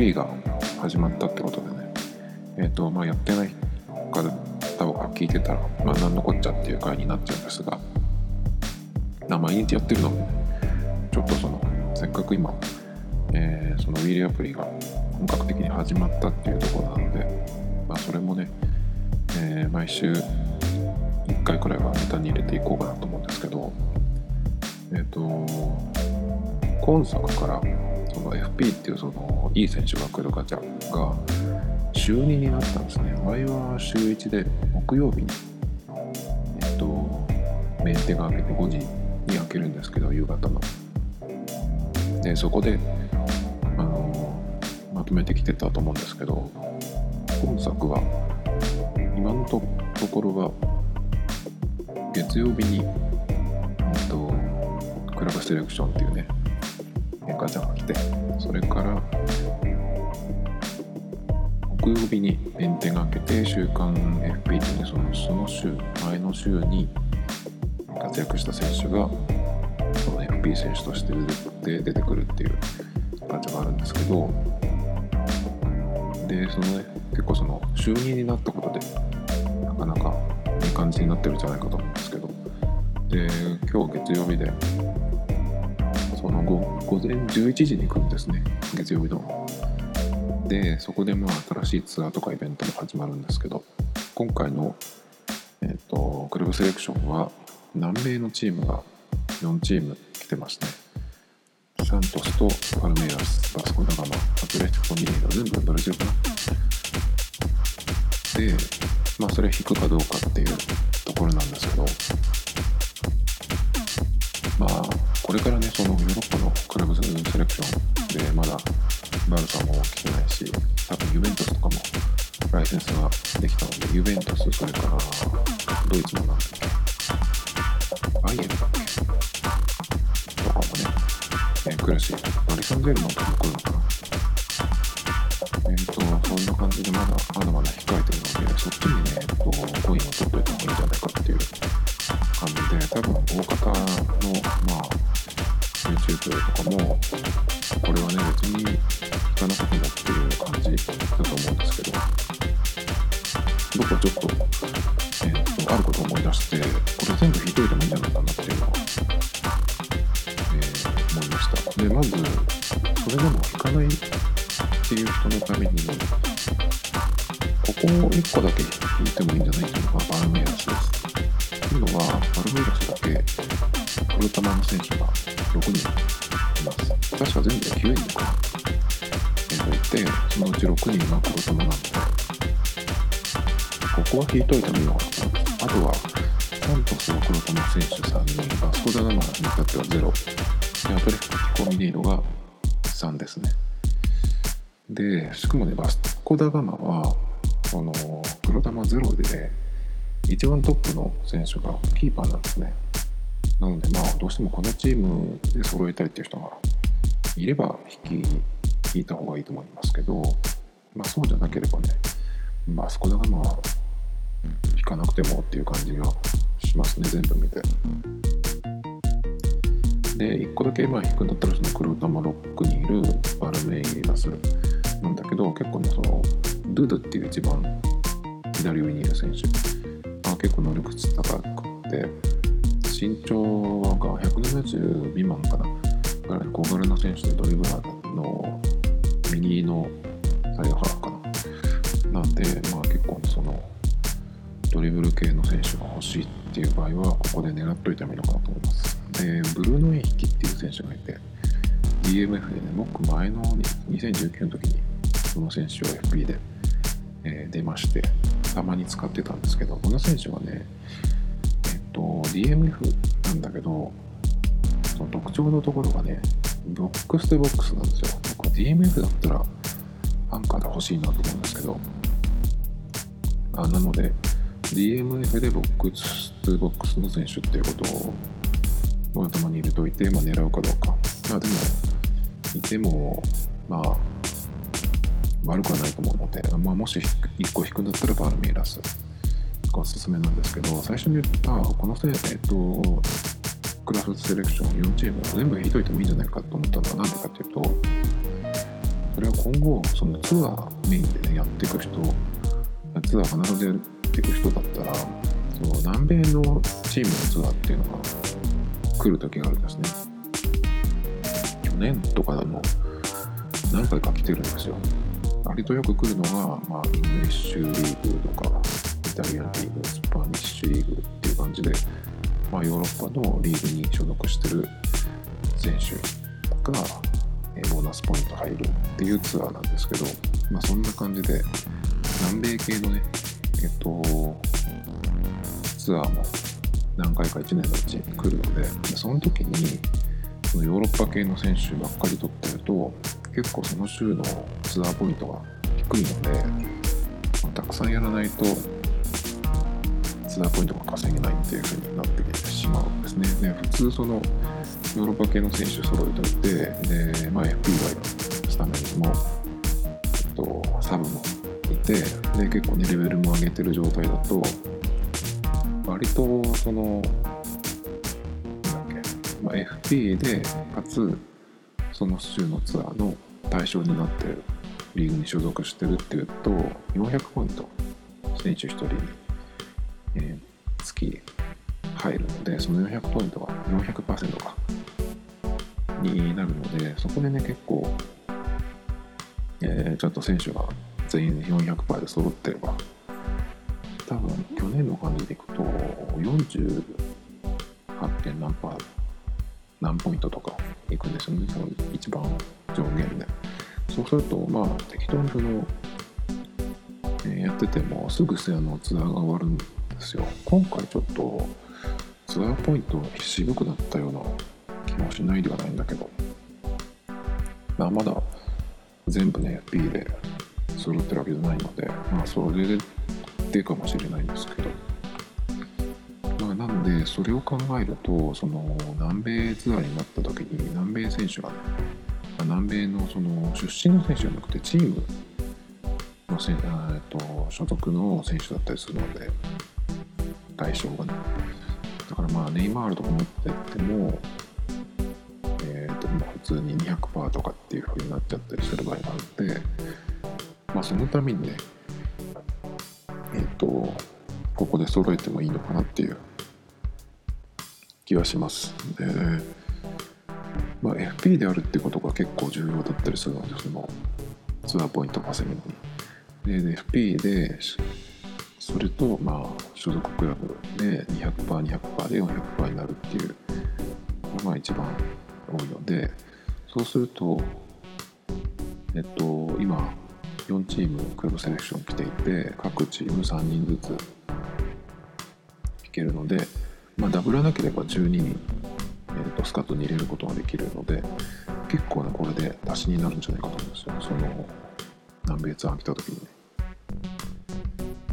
まあ、FP が始まったってことでね、えっ、と、まあ、やってない方が聞いてたら、まあ、なんのこっちゃっていう回になっちゃうんですが、まあ毎日やってるの？で、ちょっとその、せっかく今、えーそのウィーレアプリが本格的に始まったっていうところなので、まあ、それもね、えー毎週1回くらいはネタに入れていこうかなと思うんですけどえっ、と今作からその FP っていうそのいい選手が来るガチャが週2になったんですね。前は週1で木曜日にえっ、とメンテが開けて5時に開けるんですけど夕方の。でそこであのまとめてきてたと思うんですけど今作は今のとところは月曜日に、えっと、クラブセレクションっていうねガチャが来てそれから木曜日にメンテが開けて週間 FP っていうねそのその週前の週に活躍した選手がその FP 選手として出て出てくるっていうガチャがあるんですけどでそのね結構その就任になったことでなかなかいい感じになってるんじゃないかと思うんですけどで今日月曜日での午前11時に来るんですね月曜日のでそこでまあ新しいツアーとかイベントが始まるんですけど今回の、えっとクラブセレクションは南米のチームが4チーム来てますねサントスとパルメイラス、バスコダガマ、アトレティコミネード、全部ブラジルかな。で、まあそれ引くかどうかっていうところなんですけど、まあこれからね、そのヨーロッパのクラブセレクションでまだバルサも来てないし、多分ユベントスとかもライセンスができたので、ユベントス、それからドイツもなんだっけ、バイエルだっけとかもね、えー、来るし、まあリサンゼルも多分来るのかな。えっ、と、そんな感じでまだまだまだ控えてるので、そっちにね、こう、コインを取えーいて、そのうち6人がプロタマなので、ここは引いといてもいいのかなと思います。あとは、サントスのプロタマ選手3人、バスコダガマに至っては0、でアトレティコミネイドが3ですね。で、しかもね、バスコダガマは、このプロタマ0でね、一番トップの選手がキーパーなんですね。なので、まあ、どうしてもこのチームで揃えたいっていう人がいれば引き、引いた方がいいと思いますけど、まあ、そうじゃなければね、バスコダガマは引かなくてもっていう感じがしますね、全部見て。で、1個だけまあ引くんだったらその黒玉ロックにいるバルメイラスなんだけど、結構ね、そのドゥドゥっていう一番左上にいる選手、あ結構能力値高くて、身長が170未満かな、ぐら小柄な選手でドリブラーの右のサイドハーフかな。なんで、まあ結構そのドリブル系の選手が欲しいっていう場合は、ここで狙っといてもいいのかなと思います。で、ブルーノ・エヒキっていう選手がいて、DMF でね、僕前の2019の時にその選手を FP で、えー出まして、たまに使ってたんですけど、この選手はね、えっと、DMF なんだけど、その特徴のところがね、ボックスでボックスなんですよ。僕 DMF だったらアンカーで欲しいなと思うんですけど、あなので、DMF でボックス2ボックスの選手っていうことを、頭に入れといて、まあ、狙うかどうか。まあでも、いても、まあ、悪くはないと思うので、まあ、もし1個引くんだったらバルミーラスがおすすめなんですけど最初に言ったこのせ、えっと、クラフトセレクション4チーム全部引いといてもいいんじゃないかと思ったのは何でかっていうとそれは今後そのツアーメインで、ね、やっていく人ツアー必ずやっていく人だったらその南米のチームのツアーっていうのが来る時があるんですね。去年とかでも何回か来てるんですよ。割とよく来るのが、まあ、イングリッシュリーグとかイタリアンリーグスパニッシュリーグっていう感じで、まあ、ヨーロッパのリーグに所属してる選手がボーナスポイント入るっていうツアーなんですけど、まあ、そんな感じで南米系のねえっとツアーも何回か1年のうちに来るのでその時にそのヨーロッパ系の選手ばっかり取ってると結構その週のツアーポイントが低いので、まあ、たくさんやらないとツアーポイントが稼げないっていう風になってきてしまうんですね。で普通そのヨーロッパ系の選手揃えといてで、まあ、FP はスタメンも、えっと、サブもいてで結構ねレベルも上げてる状態だと割とそのなんだっけ、まあ、FP でかつその週のツアーの対象になってるリーグに所属してるっていうと400ポイント選手1人に、えー、月入るのでその400ポイントが400%か。になるのでそこでね結構、えー、ちょっと選手が全員400%で揃ってれば多分去年の感じでいくと 48. 点何パー何ポイントとかいくんですよねその一番上限でそうするとまあ適当にその、えー、やっててもすぐあのツアーが終わるんですよ今回ちょっとツアーポイント渋くなったような気もしないではないんだけど。まあまだ全部ね B で揃ってるわけじゃないのでまあそれでかもしれないんですけど、まあ、なのでそれを考えるとその南米ツアーになった時に南米選手がね南米のその出身の選手じゃなくてチームのせ、えっと、所属の選手だったりするので対象がね。だからまあネイマールとか持ってっても、普通に200%とかっていう風になっちゃったりする場合があるので、まあ、そのためにねえっ、ー、とここで揃えてもいいのかなっていう気はしますで、まあ、FP であるってことが結構重要だったりするのでそのツアーポイント稼ぐの。にで FP でそれとまあ所属クラブで 200%200% 200で400%になるっていうのが一番多いのでそうするとえっと今4チームクラブセレクション来ていて各チーム3人ずつ引けるので、まあ、ダブらなければ12人、えー、とスカットに入れることができるので結構ねこれで足しになるんじゃないかと思うんですよ。その南米ツアー来た時にね、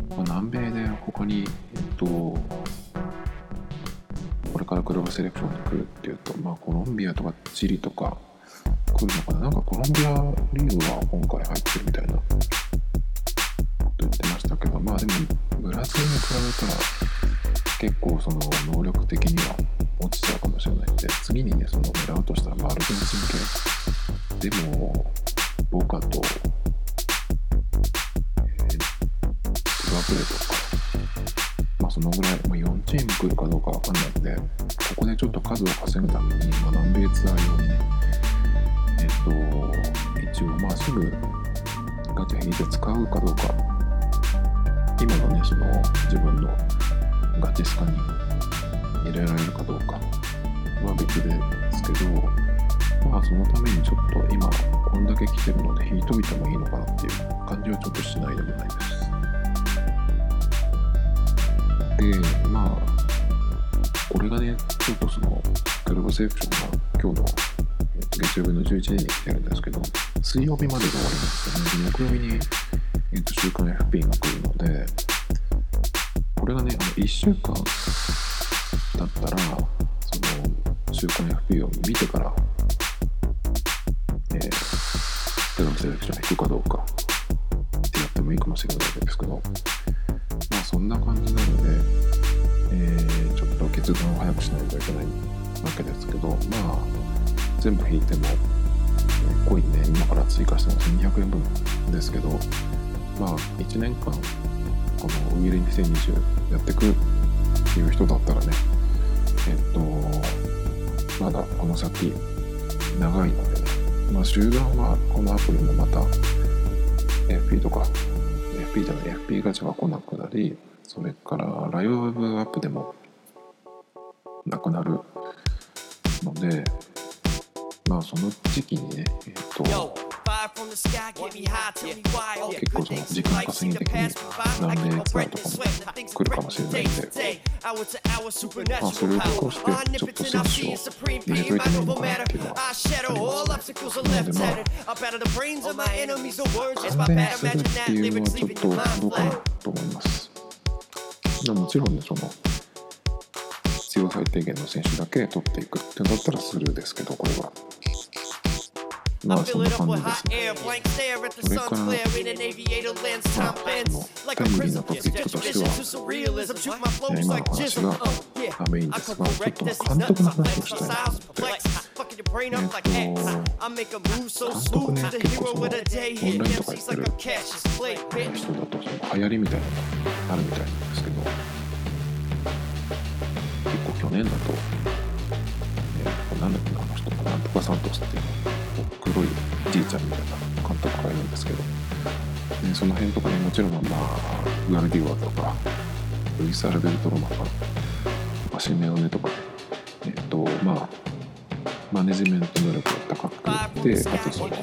まあ、南米で他にえっとこれからクラブセレクションに来るっていうと、まあ、コロンビアとかチリとか来るのかな？なんかコロンビアリーグは今回入ってるみたいな。こと言ってましたけどまあでもブラジルに比べたら結構その能力的には落ちちゃうかもしれないんで次にねその狙うとしたらアルゼンチン系でもボカと、えー、スワプレとかそのぐらい、まあ、4チーム来るかどうかわかんないんでここでちょっと数を稼ぐために、まあ、南米ツアー用にねえっと一応まあすぐガチャ引いて使うかどうか今のねその自分のガチスカに入れられるかどうかは別ですけどまあそのためにちょっと今こんだけ来てるので引いといてもいいのかなっていう感じはちょっとしないでもないです。でまあこれがねちょっとそのクラブセレクションが今日の月曜日の11時に来てるんですけど、水曜日までで終わりますよね。木曜日に、えっと、週刊 FP が来るので、これがね、あの1週間だったら、その、週刊 FP を見てから、えー、テロセレクション引くかどうかってやってもいいかもしれないですけど、そんな感じなので、えー、ちょっと決断を早くしないといけないわけですけど、まあ全部引いても、えー、コインね、今から追加しても1200円分ですけど、まあ1年間、このウィール2020やってくっていう人だったらね、えっと、まだこの先長いのでね、まあ集団はこのアプリもまた FP とか FP じゃない FP ガチャが来なくなりそれからライブアップでもなくなるのでまあその時期にねえっ、と結構その時間稼ぎ的に何年くらいとかも来るかもしれないんで、まあ、それを通してちょっと選手を入れといてもいいのかなっていうのはありますなのでまあ関連するっていうのはちょっとどうかなと思いますもちろんねその必要最低限の選手だけ取っていくってなったらスルーですけどこれは。まあそんな感じですね。それから、まあ、そのタイムリーなトピックとしては、え今の話がメインです。が、ちょっと監督の話をしたい。なと思って、えっ、と、監督ね、結構そのオンラインとかやってる。人だと、その流行りみたいなのがあるみたいな去年だと、えー、なんだっけな、あの人、なんとかサントスっていう黒いじいちゃんみたいな監督がいるんですけど、でその辺とかにもちろんまあグアルディワとかルイス・アルベルト・ロマンとかシメオネとかえっとまあマネジメント能力が高くてあとその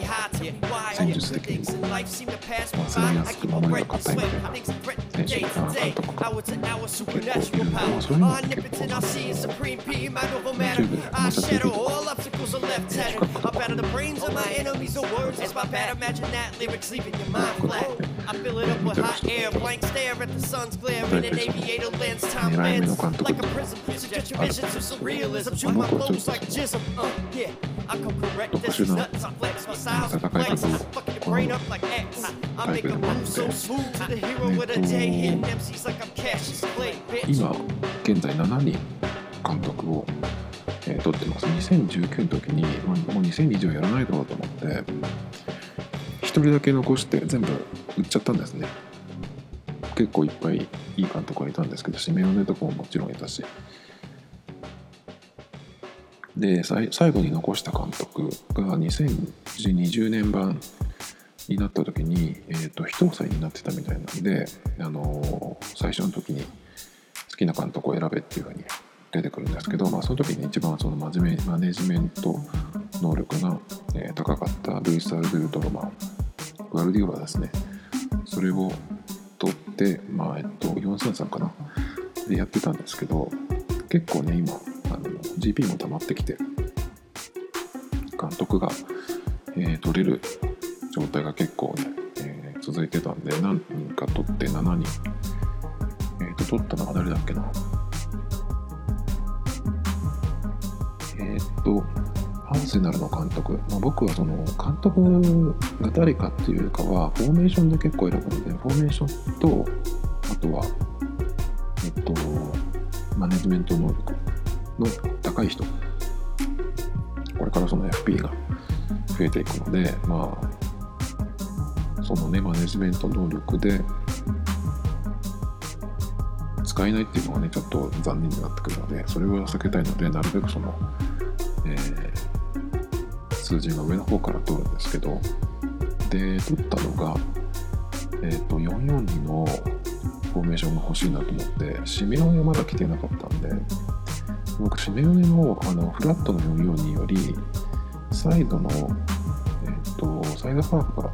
戦術的にも、まあ、攻めやすく守りが硬いみたいな選手が day, hour to hour, supernatural power. Omnipotent, I see in supreme being, mind over matter. I shadow all obstacles are left tattered. I batter the brains of my enemies, the words is my bad. Imagine that lyrics leaving your mind flat. I fill it up with hot air, blank stare at the sun's glare in an aviator lens, time bends Like a prism, project your visions of surrealism. Shoot my blows like jism. Uh, yeah, I come correct this. Nuts, I flex my styles, flex. fuck your brain up like X. I make a move so smooth to the hero with a day hitting them 今現在7人監督をえー、撮ってます。2019の時に、まあ、もう2020はやらないだろうと思って1人だけ残して全部売っちゃったんですね。結構いっぱいいい監督がいたんですけどシメオネとかももちろんいたし。で最後に残した監督が2020年版になった時に、えーと、一押さえになってたみたいなんで、あのー、最初の時に好きな監督を選べっていうふうに出てくるんですけど、まあ、その時に一番その真面目マネジメント能力が、えー、高かったルイス・アルベルト・ロマングアルディオラですね。それを取って、まあえっと、4003かな？でやってたんですけど結構ね今あの GP も溜まってきて監督が、えー、取れる状態が結構ね、えー、続いてたんで何人か取って7人。えっ、ー、と取ったのが誰だっけな。えー、っと、アーセナルの監督、まあ、僕はその監督が誰かっていうかは、フォーメーションで結構選ぶので、フォーメーションと、あとは、えっと、マネジメント能力の高い人、これからその FP が増えていくので、まあ、そのね、マネジメント能力で使えないっていうのがね、ちょっと残念になってくるので、それを避けたいので、なるべくその、えー、数字が上の方から取るんですけどで取ったのが、えーと、442のフォーメーションが欲しいなと思ってシメオネまだ来てなかったんで僕シメオネのあのフラットの442よりサイドの、えーと、サイドハーフが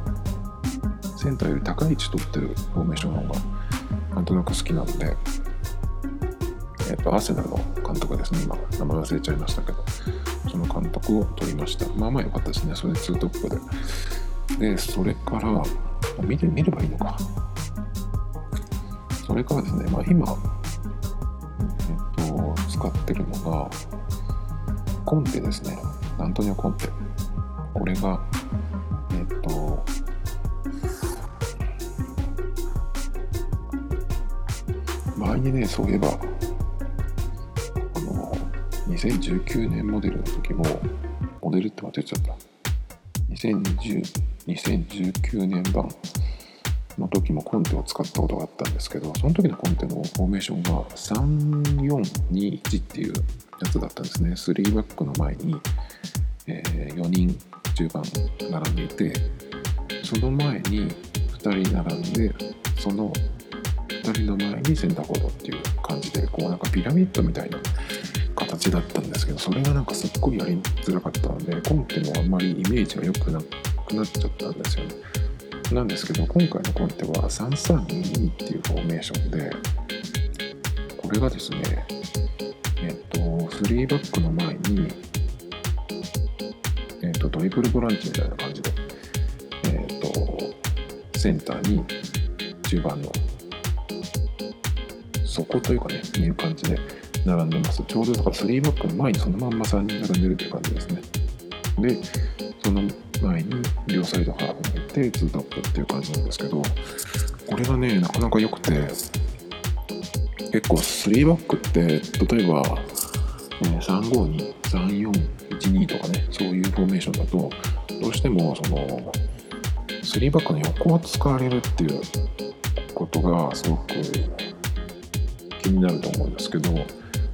センターより高い位置取ってるフォーメーションの方がなんとなく好きなので、えっ、ー、と、アーセナルの監督ですね、今、名前忘れちゃいましたけど、その監督を取りました。まあまあ良かったですね、それ2トップで。で、それから、見てみればいいのか。それからですね、まあ今、えっと、使ってるのが、コンテですね。アントニオ・コンテ。これが、えっと、前にねそういえばあの2019年モデルの時もモデルって忘れちゃった。2020 2019年版の時もコンテを使ったことがあったんですけどその時のコンテのフォーメーションが3421っていうやつだったんですね。3バックの前に、えー、4人中盤並んでいてその前に2人並んでその2人の前にセンターフォードっていう感じでこうなんかピラミッドみたいな形だったんですけどそれがなんかすっごいやりづらかったのでコンテもあんまりイメージが良くなくなっちゃったんですよね。なんですけど今回のコンテは3322っていうフォーメーションでこれがですねえっと3バックの前にえっとトリプルボランチみたいな感じでえっとセンターに中盤の底というかねいう感じで並んでます。ちょうどだから3バックの前にそのまんま3人並んでるという感じですね。でその前に両サイドハーフに置いて2トップっていう感じなんですけどこれがねなかなか良くて結構3バックって例えば、え3523412とかねそういうフォーメーションだとどうしてもその3バックの横を使われるっていうことがすごく気になると思うんですけど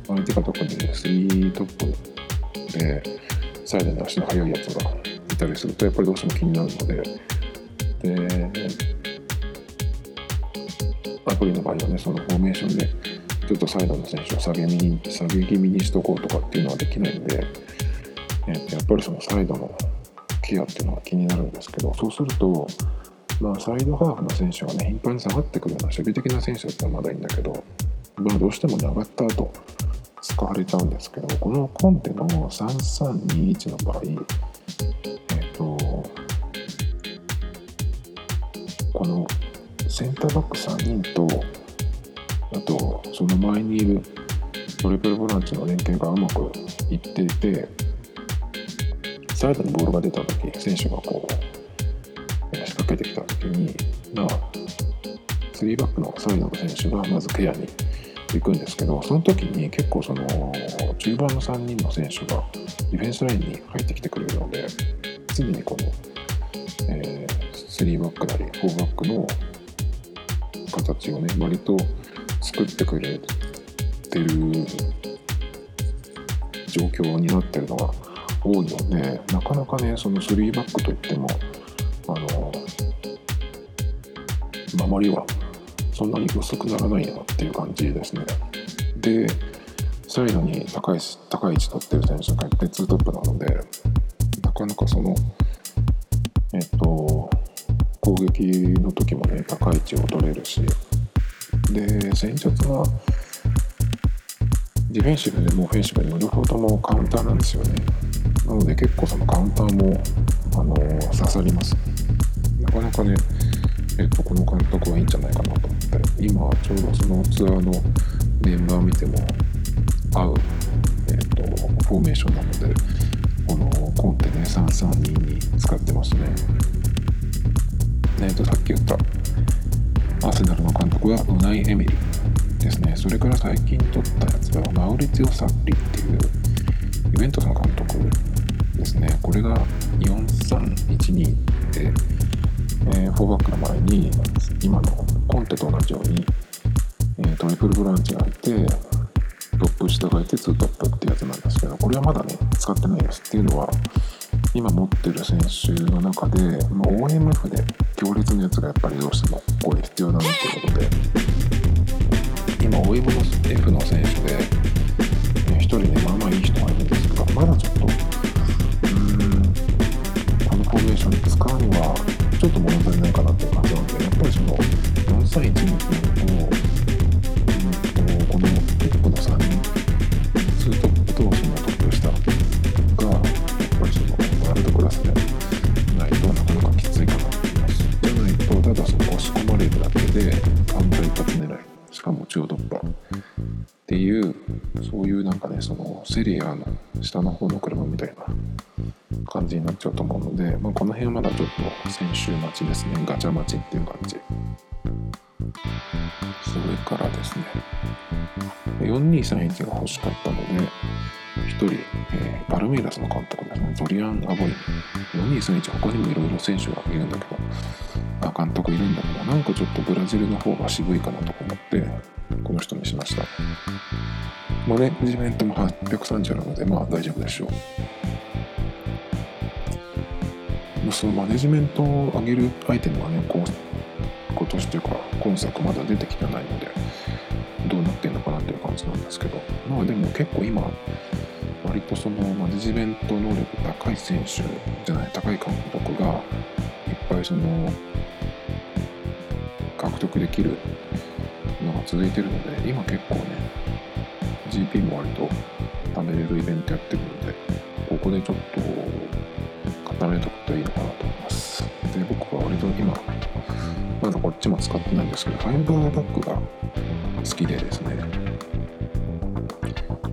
相手が特に3トップでサイドの足の速いやつがいたりするとやっぱりどうしても気になるので。でアプリの場合はねそのフォーメーションでちょっとサイドの選手を下げに下げ気味にしとこうとかっていうのはできないんで、えー、やっぱりそのサイドのケアっていうのが気になるんですけどそうするとまあ、サイドハーフの選手がね頻繁に下がってくるような守備的な選手だったらまだいいんだけど、まあ、どうしても長った後使われちゃうんですけどこのコンテの3321の場合えっ、ー、とこのセンターバック3人とあとその前にいるトリプルボランチの連携がうまくいっていてサイドにボールが出た時選手がこう仕掛けてきた時にまあ3バックのサイドの選手がまずケアに行くんですけどその時に結構その中盤の3人の選手がディフェンスラインに入ってきてくれるので常にこの、えー、3バックなり4バックの形をね割と作ってくれてる状況になってるのが多いのでなかなかねその3バックといってもあの守りはそんなに薄くならないなっていう感じですね。で、サイドに高い高い位置取ってる選手がいて2トップなので、なかなかその、えっと、攻撃の時もね、高い位置を取れるし、で、戦術は、ディフェンシブでもオフェンシブでも両方ともカウンターなんですよね。なので結構そのカウンターも、あの刺さります。なかなかね、えっと、この監督はいいんじゃないかなと思って今ちょうどそのツアーのメンバー見ても合う、えっと、フォーメーションなのでこのコンテね332に使ってますね。えっとさっき言ったアーセナルの監督はウナイ・エミリですねそれから最近撮ったやつはマウリツィオ・サッリっていうイベントスの監督ですねこれが4312でえー、4バックの前に今のコンテと同じように、えー、トリプルブランチがいてトップ下がいて2トップってやつなんですけどこれはまだね使ってないですっていうのは今持ってる選手の中で、まあ、OMF で強烈なやつがやっぱりどうしてもこれ必要だなっていうことで今 OMF の選手で、1人ねまあまあいい人がいるんですけどまだちょっとうーんこのフォーメーションに使うにはちょっと物足りないかなっていう感じなんでやっぱりその4歳1にと、うんとこのトップの3人2トップとそのトップ下がやっぱりそのワールドクラスでないとなかなかきついかなと思いますじゃないとただその押し込まれるだけでカウンター一発狙いしかも中突破っていうそういうなんかね。そのセリアの下の方の車みたいな感じになっちゃうと思うので、まあ、この辺はまだちょっと先週待ちですね。ガチャ待ちっていう感じ。それからですね、4231が欲しかったので、1人、えー、バルメイラスの監督ですね、ゾリアン・アボイ4231他にもいろいろ選手がいるんだけど、あ、監督いるんだけど、なんかちょっとブラジルの方が渋いかなと思って、この人にしました。マネジメントも830なので、まあ大丈夫でしょう。そのマネジメントを上げるアイテムはね、こう今年というか今作まだ出てきてないのでどうなってんのかなっていう感じなんですけど。まあでも結構今割とそのマネジメント能力高い選手じゃない高い監督がいっぱいその獲得できるのが続いてるので今結構ね GP も割と貯めれるイベントやってるのでここでちょっと固めとくといいのかなと思います。で僕は割と今ちも使ってないんですけどファイブバッグが好きでですね。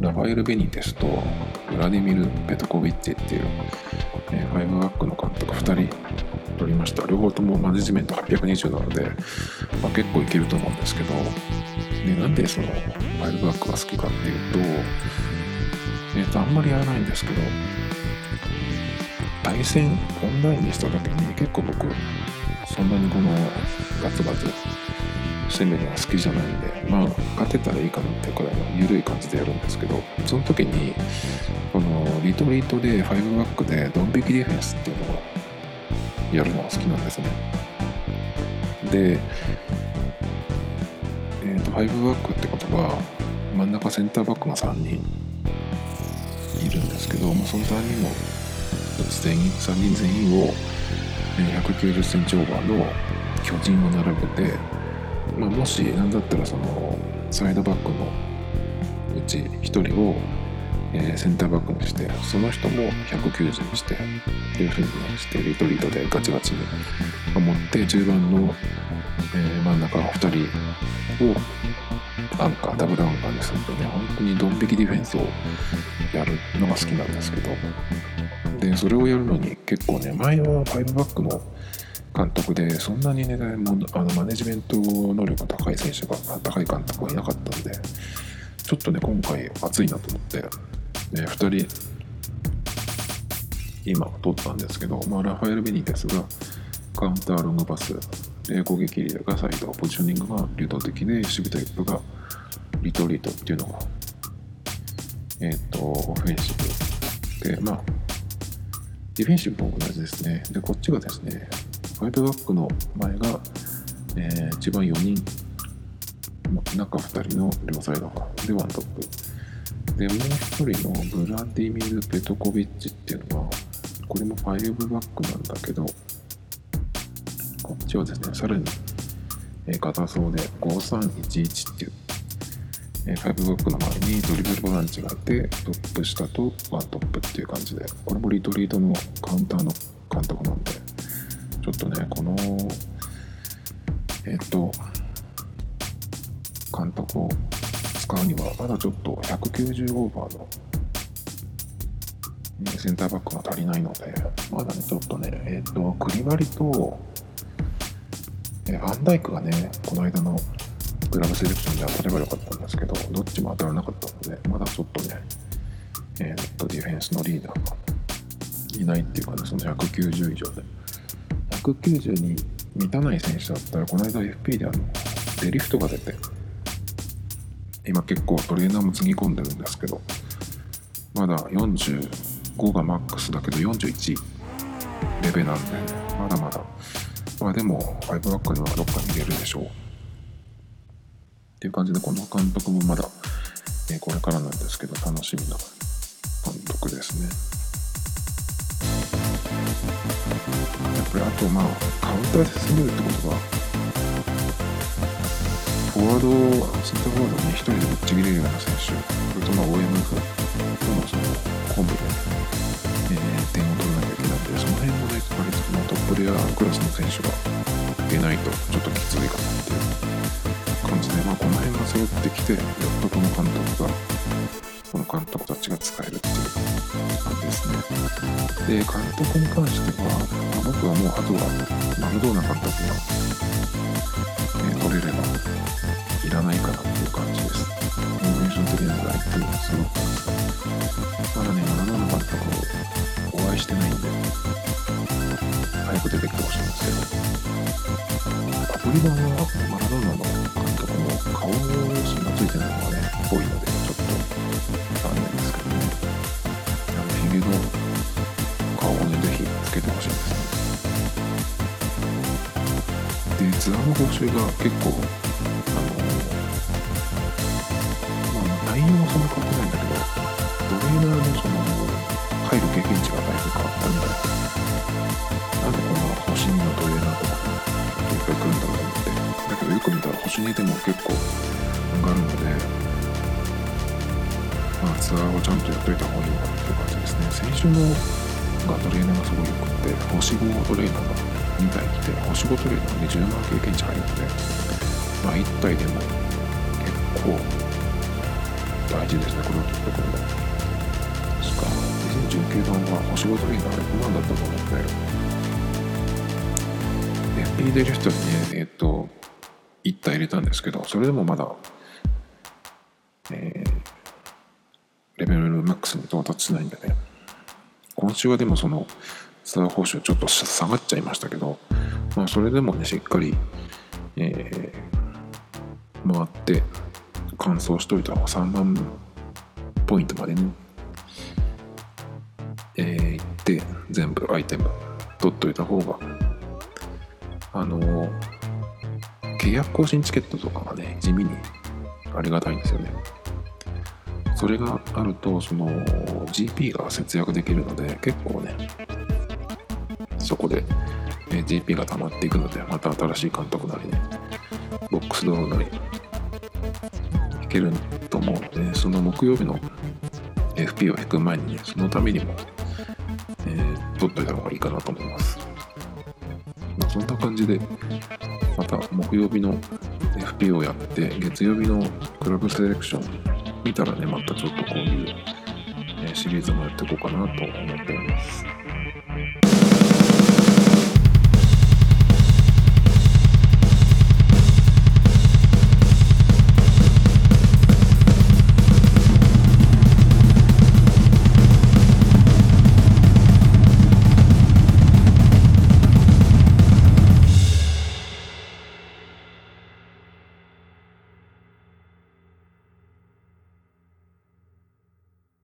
ラファエル・ベニテスとウラディミル・ペトコビッチっていう、えー、ファイブバックの監督2人取りました。両方ともマネジメント820なので、まあ、結構いけると思うんですけどでなんでそのファイブバックが好きかっていうとえっ、ー、とあんまりやらないんですけど対戦オンラインにした時に結構僕そんなにこのガツガツ攻めるのが好きじゃないんでまあ勝てたらいいかなっていうくらいの緩い感じでやるんですけどその時にこのリトリートで5バックでドン引きディフェンスっていうのをやるのが好きなんですね。でえーと、5バックってことは真ん中センターバックが3人いるんですけどもその3人の全員3人全員を190センチオーバーの巨人を並べてまあ、もし何だったらそのサイドバックのうち1人を、センターバックにしてその人も190にしてっていうふうにしてリトリートでガチガチに守って中盤の、真ん中の2人をアンカーダブルアンカーにするとね本当にドン引きディフェンスをやるのが好きなんですけど。でそれをやるのに結構ね前は5バックの監督でそんなにねもあのマネジメント能力が高い選手が高い監督はいなかったんでちょっとね今回熱いなと思って、ね、2人今取ったんですけど、まあ、ラファエル・ベニテスがカウンターロングパス攻撃リーダーがサイドポジショニングが流動的で守備タイプがリトリートっていうのがえっ、ー、とオフェンシブでまあディフェンシブも同じですね。でこっちがですねファイブバックの前が、えー、一番4人、中2人の両サイドが、でワントップ。で、もう1人のブラディミル・ペトコビッチっていうのは、これもファイブバックなんだけど、こっちはですね、さらに、えー、硬そうで5311っていう、えー、ファイブバックの前にドリブルボランチがあって、トップ下とワントップっていう感じで、これもリトリートのカウンターの監督なんで、ちょっとね、この、えっ、と、監督を使うには、まだちょっと190オーバーのセンターバックが足りないので、まだね、ちょっとね、えっ、と、クリバリと、えアンダイクがね、この間のグラブセレクションで当たればよかったんですけど、どっちも当たらなかったので、まだちょっとね、えっ、と、ディフェンスのリーダーがいないっていうかね、その190以上で。190に満たない選手だったら、この間 FP であの、デリフトが出て、今結構トレーナーもつぎ込んでるんですけど、まだ45がマックスだけど41レベなんで、まだまだ。まあでも、5バックにはどっかに入れるでしょう。っていう感じで、この監督もまだ、えこれからなんですけど、楽しみな監督ですね。これあとまあカウンターで攻めるってことはフォワードセンターフォワードに1人でぶっちぎれるような選手それとまあ OMF とのそのコンボで、えー、点を取らなきゃいけないのでその辺もね割とまあトップレアクラスの選手が出ないとちょっときついかなっていう感じでまあこの辺が揃ってきてやっとこの監督がその監督たちが使えるっていう感じですね。で、監督に関しては、まあ、僕はもうあとはマルドーナ監督が、えー、取れればいらないかなっていう感じです。コンベンション的なライプすごくまだね、マラドーナ監督をお会いしてないんで、早く出てきてほしいんですけど、アプリ版はマラドーナの監督も顔写真がついてないのがね、多いので、残念ですけどね。あの、ヒゲの顔をね、ぜひつけてほしいんですね。で、ツアーの報酬が結構、あの、まあ、内容はそんな変わってないんだけど、トレーナーのその、入る経験値がだいぶ変わったみたいなんでこんな星2のトレーナーとかいっぱい来るんだろうと思って。だけどよく見たら星2でも結構ツアーをちゃんとやっといた方がいいのかなっていう感じですね。先週のがトレーナーがすごい良くて、星5トレーナーが2体来て、星5トレーナーで10万経験値入るので、まあ1体でも結構大事ですね、これを取ってくるの。確かも、2019番は星5トレーナー6万だったと思うんで、FP 出る人にね、えっと、1体入れたんですけど、それでもまだ、えーレベルマックスに到達しないんでね。今週はでもそのツアー報酬ちょっと下がっちゃいましたけど、まあ、それでもねしっかり、えー、回って完走しといた方が3万ポイントまでねえー、行って全部アイテム取っといた方があのー、契約更新チケットとかがね地味にありがたいんですよね。それがあるとその GP が節約できるので結構ねそこで、ね、GP が溜まっていくのでまた新しい監督なりねボックスドローなりいけると思うのでその木曜日の FP を引く前にねそのためにも、えー、取っといた方がいいかなと思います、まあ、そんな感じでまた木曜日の FP をやって月曜日のクラブセレクション見たらねまたちょっとこういう、えシリーズもやっていこうかなと思っております。